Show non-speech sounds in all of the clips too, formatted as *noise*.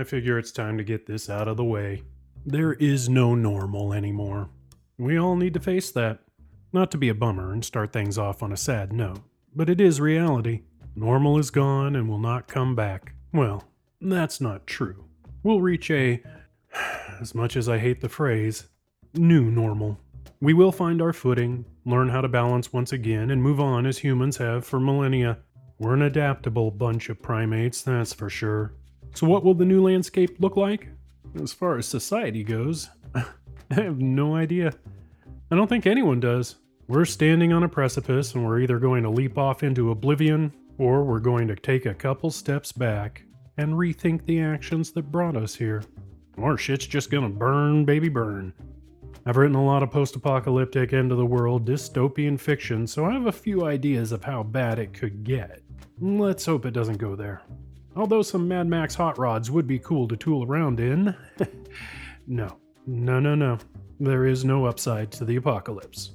I figure it's time to get this out of the way. There is no normal anymore. We all need to face that. Not to be a bummer and start things off on a sad note, but it is reality. Normal is gone and will not come back. Well, that's not true. We'll reach a, *sighs* as much as I hate the phrase, new normal. We will find our footing, learn how to balance once again, and move on as humans have for millennia. We're an adaptable bunch of primates, that's for sure. So, what will the new landscape look like? As far as society goes, *laughs* I have no idea. I don't think anyone does. We're standing on a precipice and we're either going to leap off into oblivion or we're going to take a couple steps back and rethink the actions that brought us here. Or shit's just gonna burn, baby, burn. I've written a lot of post apocalyptic, end of the world, dystopian fiction, so I have a few ideas of how bad it could get. Let's hope it doesn't go there. Although some Mad Max hot rods would be cool to tool around in. *laughs* no, no, no, no. There is no upside to the apocalypse.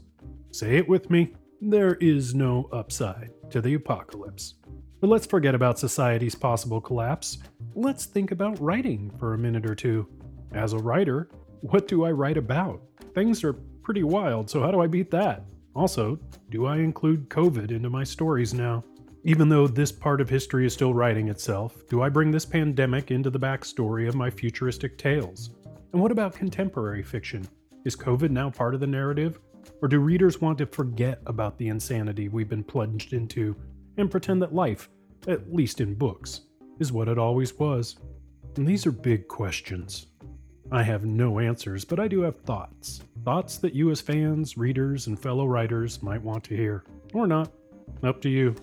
Say it with me there is no upside to the apocalypse. But let's forget about society's possible collapse. Let's think about writing for a minute or two. As a writer, what do I write about? Things are pretty wild, so how do I beat that? Also, do I include COVID into my stories now? Even though this part of history is still writing itself, do I bring this pandemic into the backstory of my futuristic tales? And what about contemporary fiction? Is COVID now part of the narrative? Or do readers want to forget about the insanity we've been plunged into and pretend that life, at least in books, is what it always was? And these are big questions. I have no answers, but I do have thoughts. Thoughts that you, as fans, readers, and fellow writers, might want to hear. Or not. Up to you.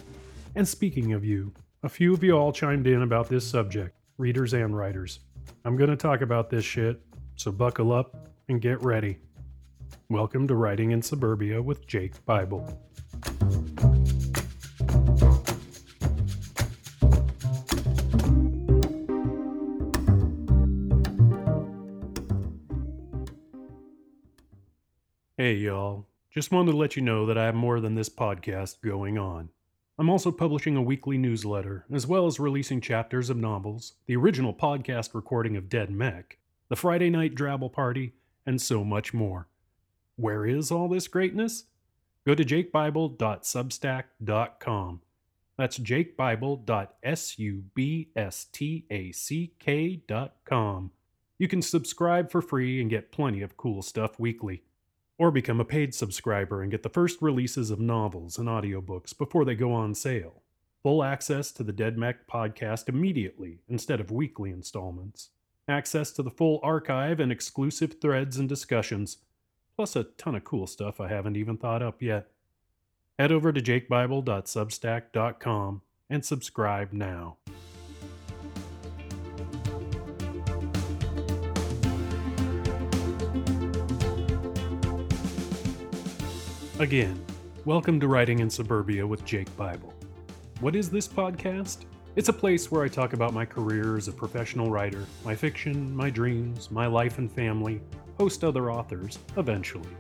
And speaking of you, a few of you all chimed in about this subject, readers and writers. I'm going to talk about this shit, so buckle up and get ready. Welcome to Writing in Suburbia with Jake Bible. Hey, y'all. Just wanted to let you know that I have more than this podcast going on. I'm also publishing a weekly newsletter, as well as releasing chapters of novels, the original podcast recording of Dead Mech, the Friday Night Drabble Party, and so much more. Where is all this greatness? Go to jakebible.substack.com. That's jakebible.substack.com. You can subscribe for free and get plenty of cool stuff weekly or become a paid subscriber and get the first releases of novels and audiobooks before they go on sale. Full access to the Dead Mech podcast immediately instead of weekly installments. Access to the full archive and exclusive threads and discussions, plus a ton of cool stuff I haven't even thought up yet. Head over to jakebible.substack.com and subscribe now. Again, welcome to Writing in Suburbia with Jake Bible. What is this podcast? It's a place where I talk about my career as a professional writer, my fiction, my dreams, my life and family, host other authors, eventually,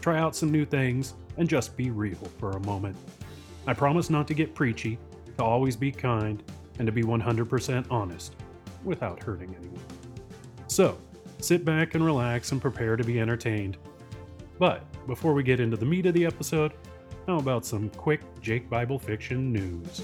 try out some new things, and just be real for a moment. I promise not to get preachy, to always be kind, and to be 100% honest without hurting anyone. So, sit back and relax and prepare to be entertained. But before we get into the meat of the episode, how about some quick Jake Bible fiction news?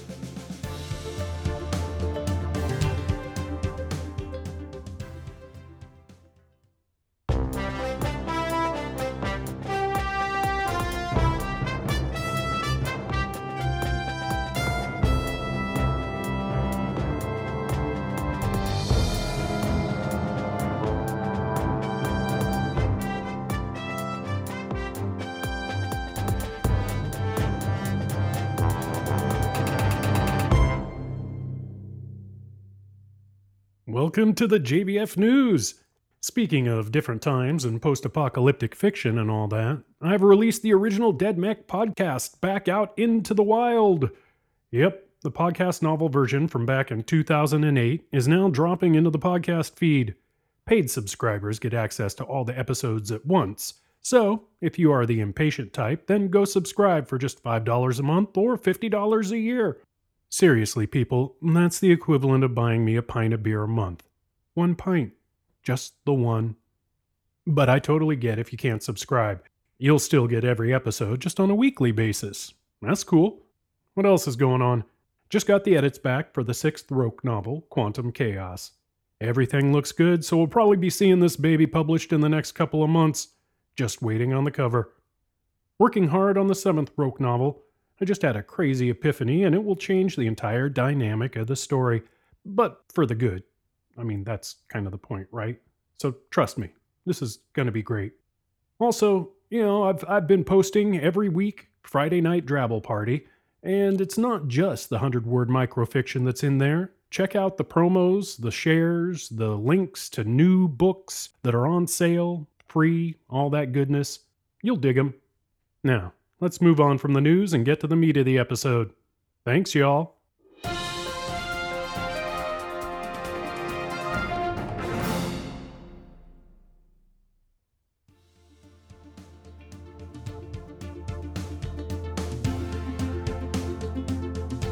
Welcome to the JBF News. Speaking of different times and post apocalyptic fiction and all that, I've released the original Dead Mech podcast back out into the wild. Yep, the podcast novel version from back in 2008 is now dropping into the podcast feed. Paid subscribers get access to all the episodes at once. So, if you are the impatient type, then go subscribe for just $5 a month or $50 a year. Seriously, people, that's the equivalent of buying me a pint of beer a month. One pint. Just the one. But I totally get if you can't subscribe. You'll still get every episode just on a weekly basis. That's cool. What else is going on? Just got the edits back for the sixth Roak novel, Quantum Chaos. Everything looks good, so we'll probably be seeing this baby published in the next couple of months. Just waiting on the cover. Working hard on the seventh Roak novel. I just had a crazy epiphany, and it will change the entire dynamic of the story, but for the good. I mean, that's kind of the point, right? So trust me, this is going to be great. Also, you know, I've, I've been posting every week Friday Night Drabble Party, and it's not just the 100 word microfiction that's in there. Check out the promos, the shares, the links to new books that are on sale, free, all that goodness. You'll dig them. Now, let's move on from the news and get to the meat of the episode. Thanks, y'all.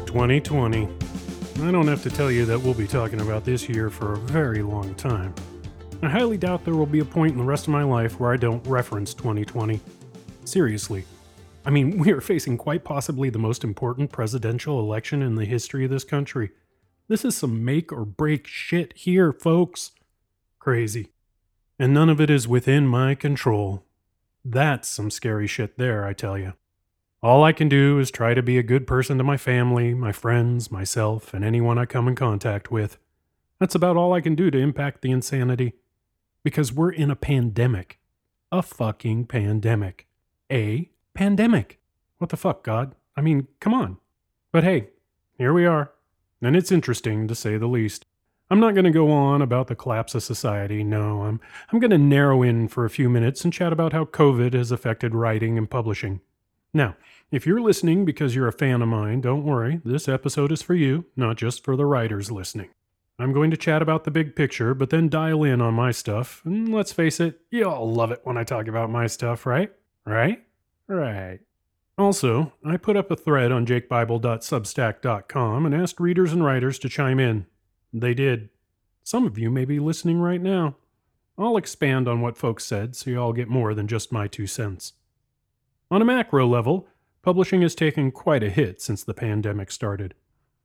Twenty twenty. I don't have to tell you that we'll be talking about this year for a very long time. I highly doubt there will be a point in the rest of my life where I don't reference 2020. Seriously. I mean, we are facing quite possibly the most important presidential election in the history of this country. This is some make or break shit here, folks. Crazy. And none of it is within my control. That's some scary shit there, I tell you. All I can do is try to be a good person to my family, my friends, myself, and anyone I come in contact with. That's about all I can do to impact the insanity. Because we're in a pandemic. A fucking pandemic. A pandemic. What the fuck, God? I mean, come on. But hey, here we are. And it's interesting, to say the least. I'm not going to go on about the collapse of society. No, I'm, I'm going to narrow in for a few minutes and chat about how COVID has affected writing and publishing. Now, if you're listening because you're a fan of mine, don't worry, this episode is for you, not just for the writers listening. I'm going to chat about the big picture, but then dial in on my stuff, and let's face it, you all love it when I talk about my stuff, right? Right? Right. Also, I put up a thread on jakebible.substack.com and asked readers and writers to chime in. They did. Some of you may be listening right now. I'll expand on what folks said so you all get more than just my two cents. On a macro level, publishing has taken quite a hit since the pandemic started.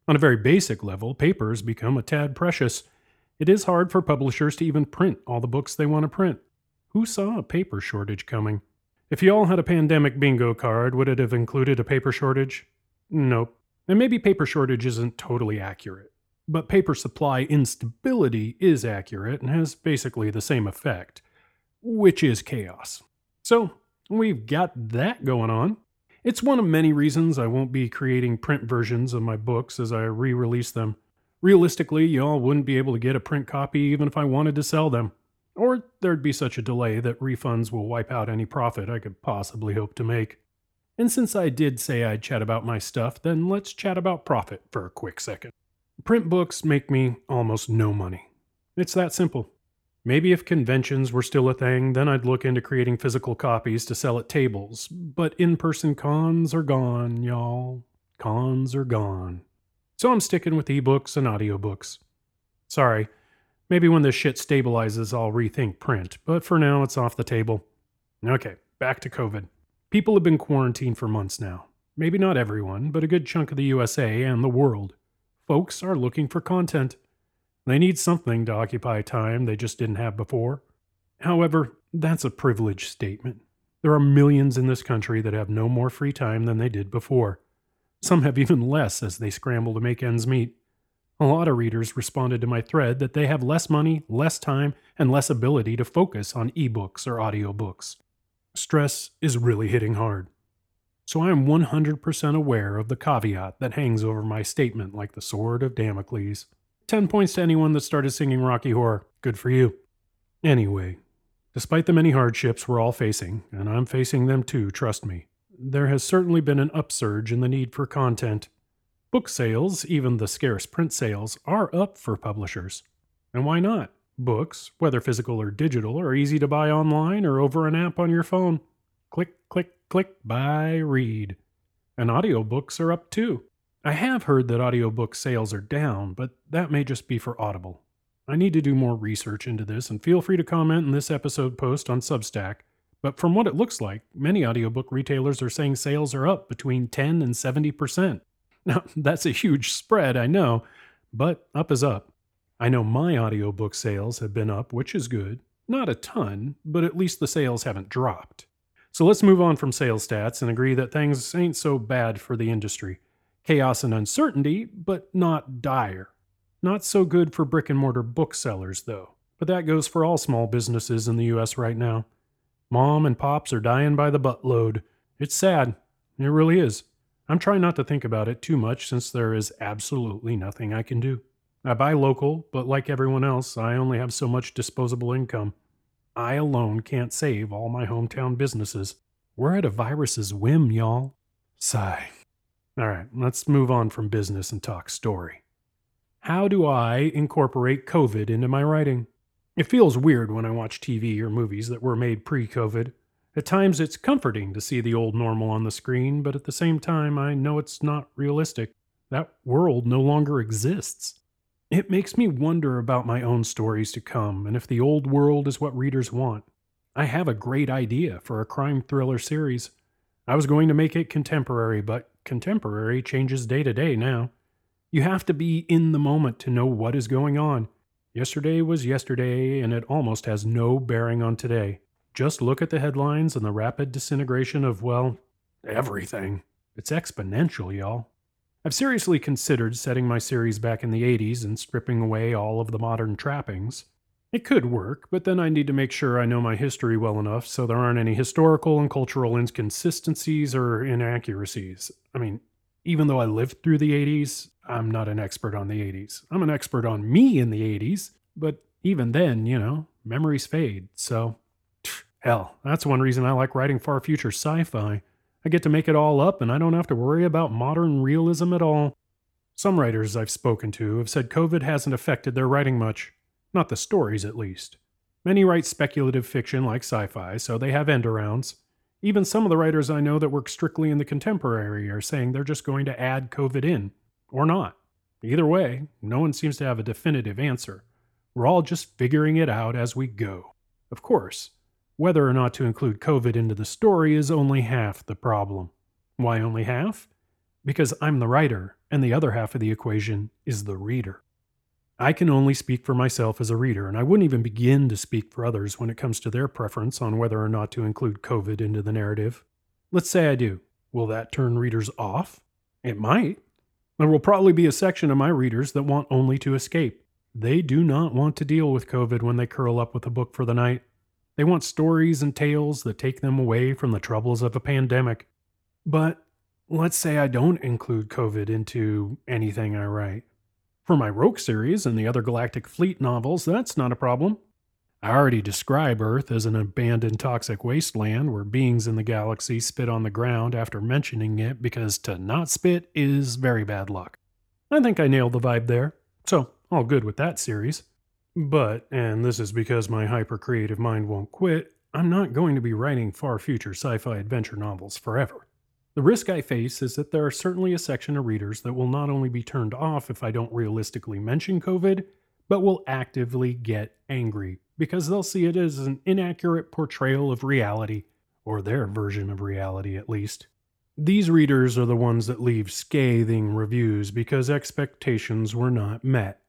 On a very basic level, paper's become a tad precious. It is hard for publishers to even print all the books they want to print. Who saw a paper shortage coming? If you all had a pandemic bingo card, would it have included a paper shortage? Nope. And maybe paper shortage isn't totally accurate. But paper supply instability is accurate and has basically the same effect, which is chaos. So, we've got that going on. It's one of many reasons I won't be creating print versions of my books as I re release them. Realistically, y'all wouldn't be able to get a print copy even if I wanted to sell them. Or there'd be such a delay that refunds will wipe out any profit I could possibly hope to make. And since I did say I'd chat about my stuff, then let's chat about profit for a quick second. Print books make me almost no money. It's that simple. Maybe if conventions were still a thing, then I'd look into creating physical copies to sell at tables. But in person cons are gone, y'all. Cons are gone. So I'm sticking with ebooks and audiobooks. Sorry, maybe when this shit stabilizes, I'll rethink print, but for now it's off the table. Okay, back to COVID. People have been quarantined for months now. Maybe not everyone, but a good chunk of the USA and the world. Folks are looking for content. They need something to occupy time they just didn't have before. However, that's a privileged statement. There are millions in this country that have no more free time than they did before. Some have even less as they scramble to make ends meet. A lot of readers responded to my thread that they have less money, less time, and less ability to focus on ebooks or audiobooks. Stress is really hitting hard. So I am 100% aware of the caveat that hangs over my statement like the sword of Damocles. 10 points to anyone that started singing Rocky Horror. Good for you. Anyway, despite the many hardships we're all facing, and I'm facing them too, trust me, there has certainly been an upsurge in the need for content. Book sales, even the scarce print sales, are up for publishers. And why not? Books, whether physical or digital, are easy to buy online or over an app on your phone. Click, click, click, buy, read. And audiobooks are up too. I have heard that audiobook sales are down, but that may just be for Audible. I need to do more research into this, and feel free to comment in this episode post on Substack. But from what it looks like, many audiobook retailers are saying sales are up between 10 and 70%. *laughs* Now, that's a huge spread, I know, but up is up. I know my audiobook sales have been up, which is good. Not a ton, but at least the sales haven't dropped. So let's move on from sales stats and agree that things ain't so bad for the industry. Chaos and uncertainty, but not dire. Not so good for brick and mortar booksellers, though. But that goes for all small businesses in the US right now. Mom and pops are dying by the buttload. It's sad. It really is. I'm trying not to think about it too much since there is absolutely nothing I can do. I buy local, but like everyone else, I only have so much disposable income. I alone can't save all my hometown businesses. We're at a virus's whim, y'all. Sigh. All right, let's move on from business and talk story. How do I incorporate COVID into my writing? It feels weird when I watch TV or movies that were made pre COVID. At times, it's comforting to see the old normal on the screen, but at the same time, I know it's not realistic. That world no longer exists. It makes me wonder about my own stories to come and if the old world is what readers want. I have a great idea for a crime thriller series. I was going to make it contemporary, but contemporary changes day to day now. You have to be in the moment to know what is going on. Yesterday was yesterday, and it almost has no bearing on today. Just look at the headlines and the rapid disintegration of, well, everything. It's exponential, y'all. I've seriously considered setting my series back in the 80s and stripping away all of the modern trappings. It could work, but then I need to make sure I know my history well enough so there aren't any historical and cultural inconsistencies or inaccuracies. I mean, even though I lived through the 80s, I'm not an expert on the 80s. I'm an expert on me in the 80s, but even then, you know, memories fade. So, hell, that's one reason I like writing far future sci fi. I get to make it all up and I don't have to worry about modern realism at all. Some writers I've spoken to have said COVID hasn't affected their writing much. Not the stories, at least. Many write speculative fiction like sci fi, so they have end arounds. Even some of the writers I know that work strictly in the contemporary are saying they're just going to add COVID in, or not. Either way, no one seems to have a definitive answer. We're all just figuring it out as we go. Of course, whether or not to include COVID into the story is only half the problem. Why only half? Because I'm the writer, and the other half of the equation is the reader. I can only speak for myself as a reader, and I wouldn't even begin to speak for others when it comes to their preference on whether or not to include COVID into the narrative. Let's say I do. Will that turn readers off? It might. There will probably be a section of my readers that want only to escape. They do not want to deal with COVID when they curl up with a book for the night. They want stories and tales that take them away from the troubles of a pandemic. But let's say I don't include COVID into anything I write. For my Roak series and the other Galactic Fleet novels, that's not a problem. I already describe Earth as an abandoned toxic wasteland where beings in the galaxy spit on the ground after mentioning it because to not spit is very bad luck. I think I nailed the vibe there, so all good with that series. But, and this is because my hyper creative mind won't quit, I'm not going to be writing far future sci fi adventure novels forever. The risk I face is that there are certainly a section of readers that will not only be turned off if I don't realistically mention COVID, but will actively get angry because they'll see it as an inaccurate portrayal of reality, or their version of reality at least. These readers are the ones that leave scathing reviews because expectations were not met.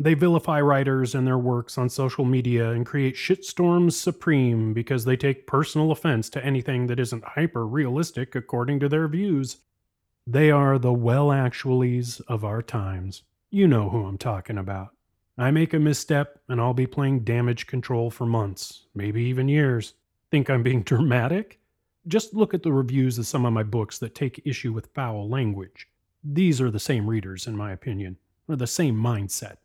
They vilify writers and their works on social media and create shitstorms supreme because they take personal offense to anything that isn't hyper realistic according to their views. They are the well actuallys of our times. You know who I'm talking about. I make a misstep and I'll be playing damage control for months, maybe even years. Think I'm being *laughs* dramatic? Just look at the reviews of some of my books that take issue with foul language. These are the same readers, in my opinion, or the same mindset.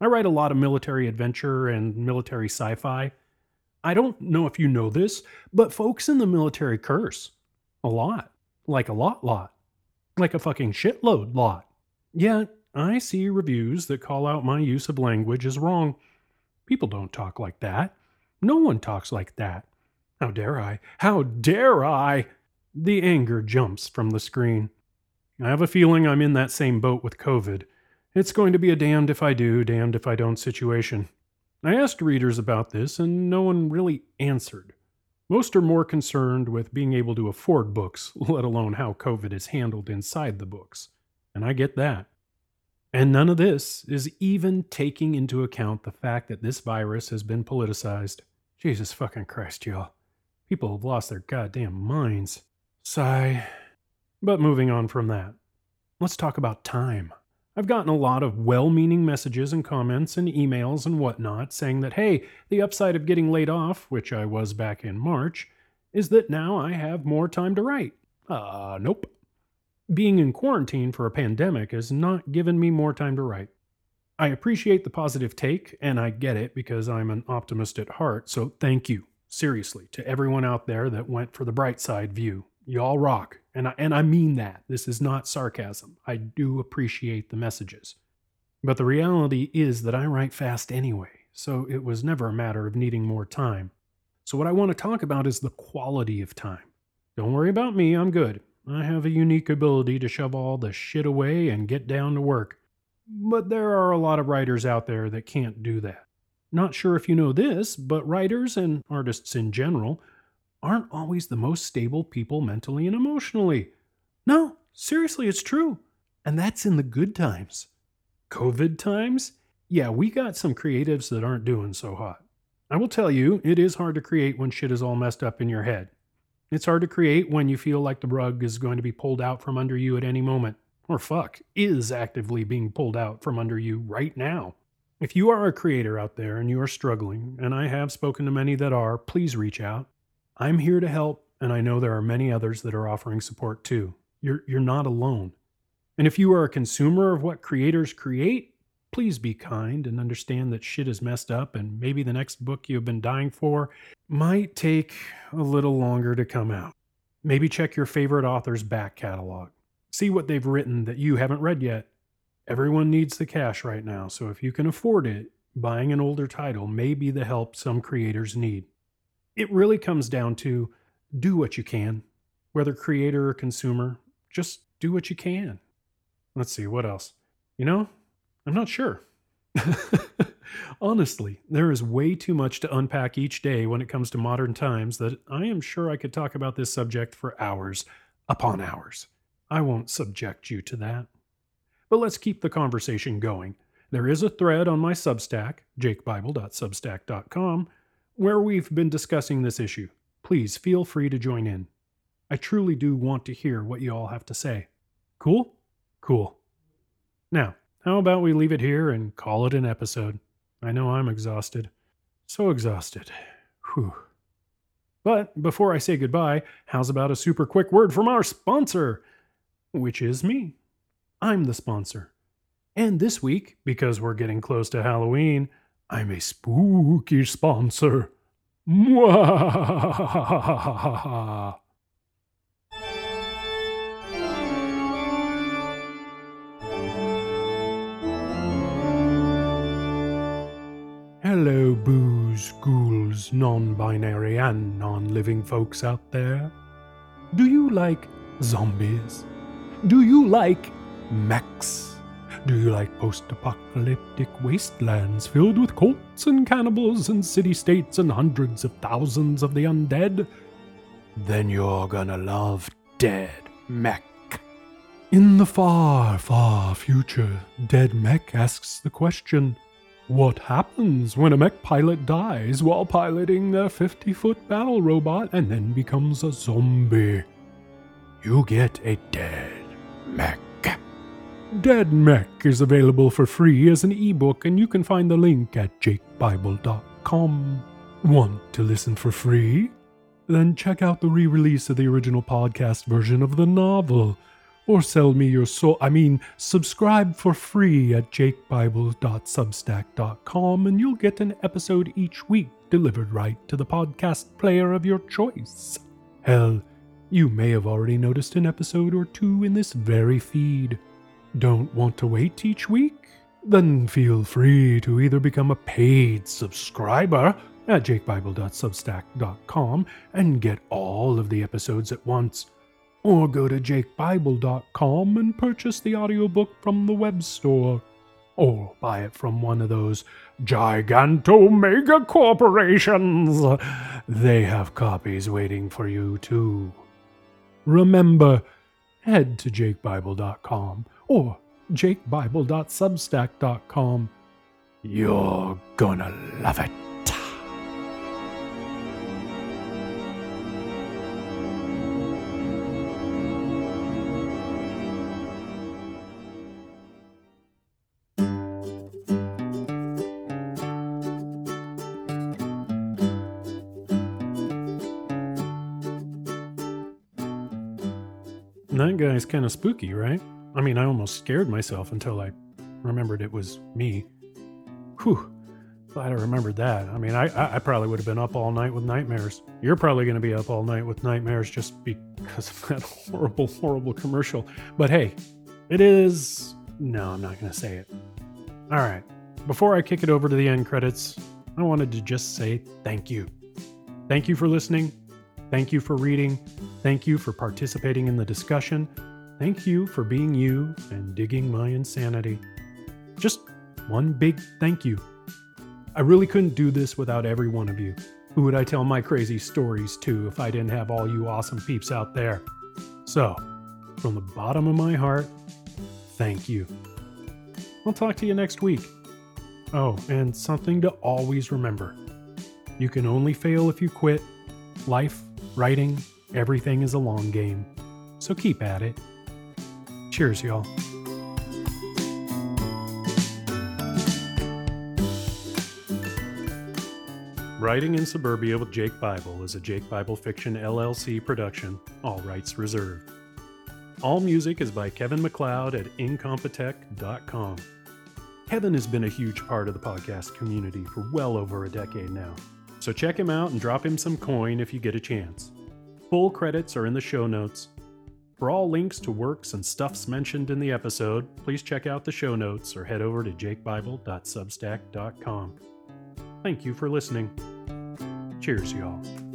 I write a lot of military adventure and military sci fi. I don't know if you know this, but folks in the military curse. A lot. Like a lot, lot. Like a fucking shitload lot. Yet, I see reviews that call out my use of language as wrong. People don't talk like that. No one talks like that. How dare I? How dare I? The anger jumps from the screen. I have a feeling I'm in that same boat with COVID. It's going to be a damned if I do, damned if I don't situation. I asked readers about this, and no one really answered. Most are more concerned with being able to afford books, *laughs* let alone how COVID is handled inside the books. And I get that. And none of this is even taking into account the fact that this virus has been politicized. Jesus fucking Christ, y'all. People have lost their goddamn minds. Sigh. But moving on from that, let's talk about time. I've gotten a lot of well meaning messages and comments and emails and whatnot saying that, hey, the upside of getting laid off, which I was back in March, is that now I have more time to write. Uh, nope. Being in quarantine for a pandemic has not given me more time to write. I appreciate the positive take, and I get it because I'm an optimist at heart, so thank you, seriously, to everyone out there that went for the bright side view. Y'all rock. And I, and I mean that. This is not sarcasm. I do appreciate the messages. But the reality is that I write fast anyway, so it was never a matter of needing more time. So, what I want to talk about is the quality of time. Don't worry about me, I'm good. I have a unique ability to shove all the shit away and get down to work. But there are a lot of writers out there that can't do that. Not sure if you know this, but writers and artists in general aren't always the most stable people mentally and emotionally. No, seriously, it's true. And that's in the good times. COVID times? Yeah, we got some creatives that aren't doing so hot. I will tell you, it is hard to create when shit is all messed up in your head. It's hard to create when you feel like the rug is going to be pulled out from under you at any moment. Or fuck, is actively being pulled out from under you right now. If you are a creator out there and you are struggling, and I have spoken to many that are, please reach out. I'm here to help, and I know there are many others that are offering support too. You're, you're not alone. And if you are a consumer of what creators create, please be kind and understand that shit is messed up, and maybe the next book you've been dying for might take a little longer to come out. Maybe check your favorite author's back catalog. See what they've written that you haven't read yet. Everyone needs the cash right now, so if you can afford it, buying an older title may be the help some creators need it really comes down to do what you can, whether creator or consumer, just do what you can. Let's see, what else? You know, I'm not sure. *laughs* Honestly, there is way too much to unpack each day when it comes to modern times that I am sure I could talk about this subject for hours upon hours. I won't subject you to that. But let's keep the conversation going. There is a thread on my Substack, jakebible.substack.com, where we've been discussing this issue. Please feel free to join in. I truly do want to hear what you all have to say. Cool? Cool. Now, how about we leave it here and call it an episode? I know I'm exhausted. So exhausted. Whew. But before I say goodbye, how's about a super quick word from our sponsor? Which is me. I'm the sponsor. And this week, because we're getting close to Halloween, I'm a spooky sponsor. Hello, booze, ghouls, non binary, and non living folks out there. Do you like zombies? Do you like mechs? Do you like post apocalyptic wastelands filled with cults and cannibals and city states and hundreds of thousands of the undead? Then you're gonna love Dead Mech. In the far, far future, Dead Mech asks the question What happens when a mech pilot dies while piloting their 50 foot battle robot and then becomes a zombie? You get a dead mech. Dead Mech is available for free as an ebook, and you can find the link at jakebible.com. Want to listen for free? Then check out the re release of the original podcast version of the novel. Or sell me your soul. I mean, subscribe for free at jakebible.substack.com, and you'll get an episode each week delivered right to the podcast player of your choice. Hell, you may have already noticed an episode or two in this very feed. Don't want to wait each week? Then feel free to either become a paid subscriber at jakebible.substack.com and get all of the episodes at once, or go to jakebible.com and purchase the audiobook from the web store. or buy it from one of those giganto mega corporations. They have copies waiting for you too. Remember, head to jakebible.com or jakebible.substack.com. You're gonna love it. That guy's kind of spooky, right? I mean, I almost scared myself until I remembered it was me. Whew. Glad I remembered that. I mean, I, I probably would have been up all night with nightmares. You're probably going to be up all night with nightmares just because of *laughs* that horrible, horrible commercial. But hey, it is. No, I'm not going to say it. All right. Before I kick it over to the end credits, I wanted to just say thank you. Thank you for listening. Thank you for reading. Thank you for participating in the discussion. Thank you for being you and digging my insanity. Just one big thank you. I really couldn't do this without every one of you. Who would I tell my crazy stories to if I didn't have all you awesome peeps out there? So, from the bottom of my heart, thank you. I'll talk to you next week. Oh, and something to always remember you can only fail if you quit. Life Writing, everything is a long game. So keep at it. Cheers, y'all. Writing in Suburbia with Jake Bible is a Jake Bible Fiction LLC production, all rights reserved. All music is by Kevin MacLeod at incompetech.com. Kevin has been a huge part of the podcast community for well over a decade now. So check him out and drop him some coin if you get a chance. Full credits are in the show notes. For all links to works and stuffs mentioned in the episode, please check out the show notes or head over to jakebible.substack.com. Thank you for listening. Cheers, y'all.